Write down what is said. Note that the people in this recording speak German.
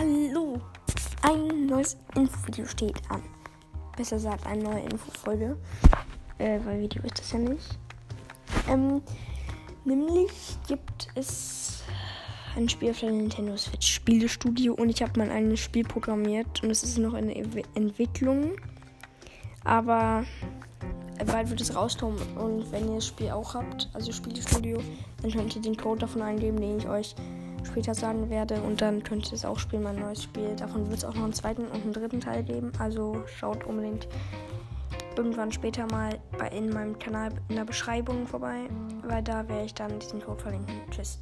Hallo! Ein neues Infovideo steht an. Besser gesagt, eine neue Infofolge. Äh, weil Video ist das ja nicht. Ähm, nämlich gibt es ein Spiel auf der Nintendo Switch Spielestudio und ich habe mal ein Spiel programmiert und es ist noch in der Entwicklung. Aber bald wird es rauskommen und wenn ihr das Spiel auch habt, also Spielestudio, dann könnt ihr den Code davon eingeben, den ich euch später sagen werde. Und dann könnt ihr es auch spielen, mein neues Spiel. Davon wird es auch noch einen zweiten und einen dritten Teil geben. Also schaut unbedingt irgendwann später mal bei, in meinem Kanal in der Beschreibung vorbei, weil da werde ich dann diesen Code verlinken. Tschüss.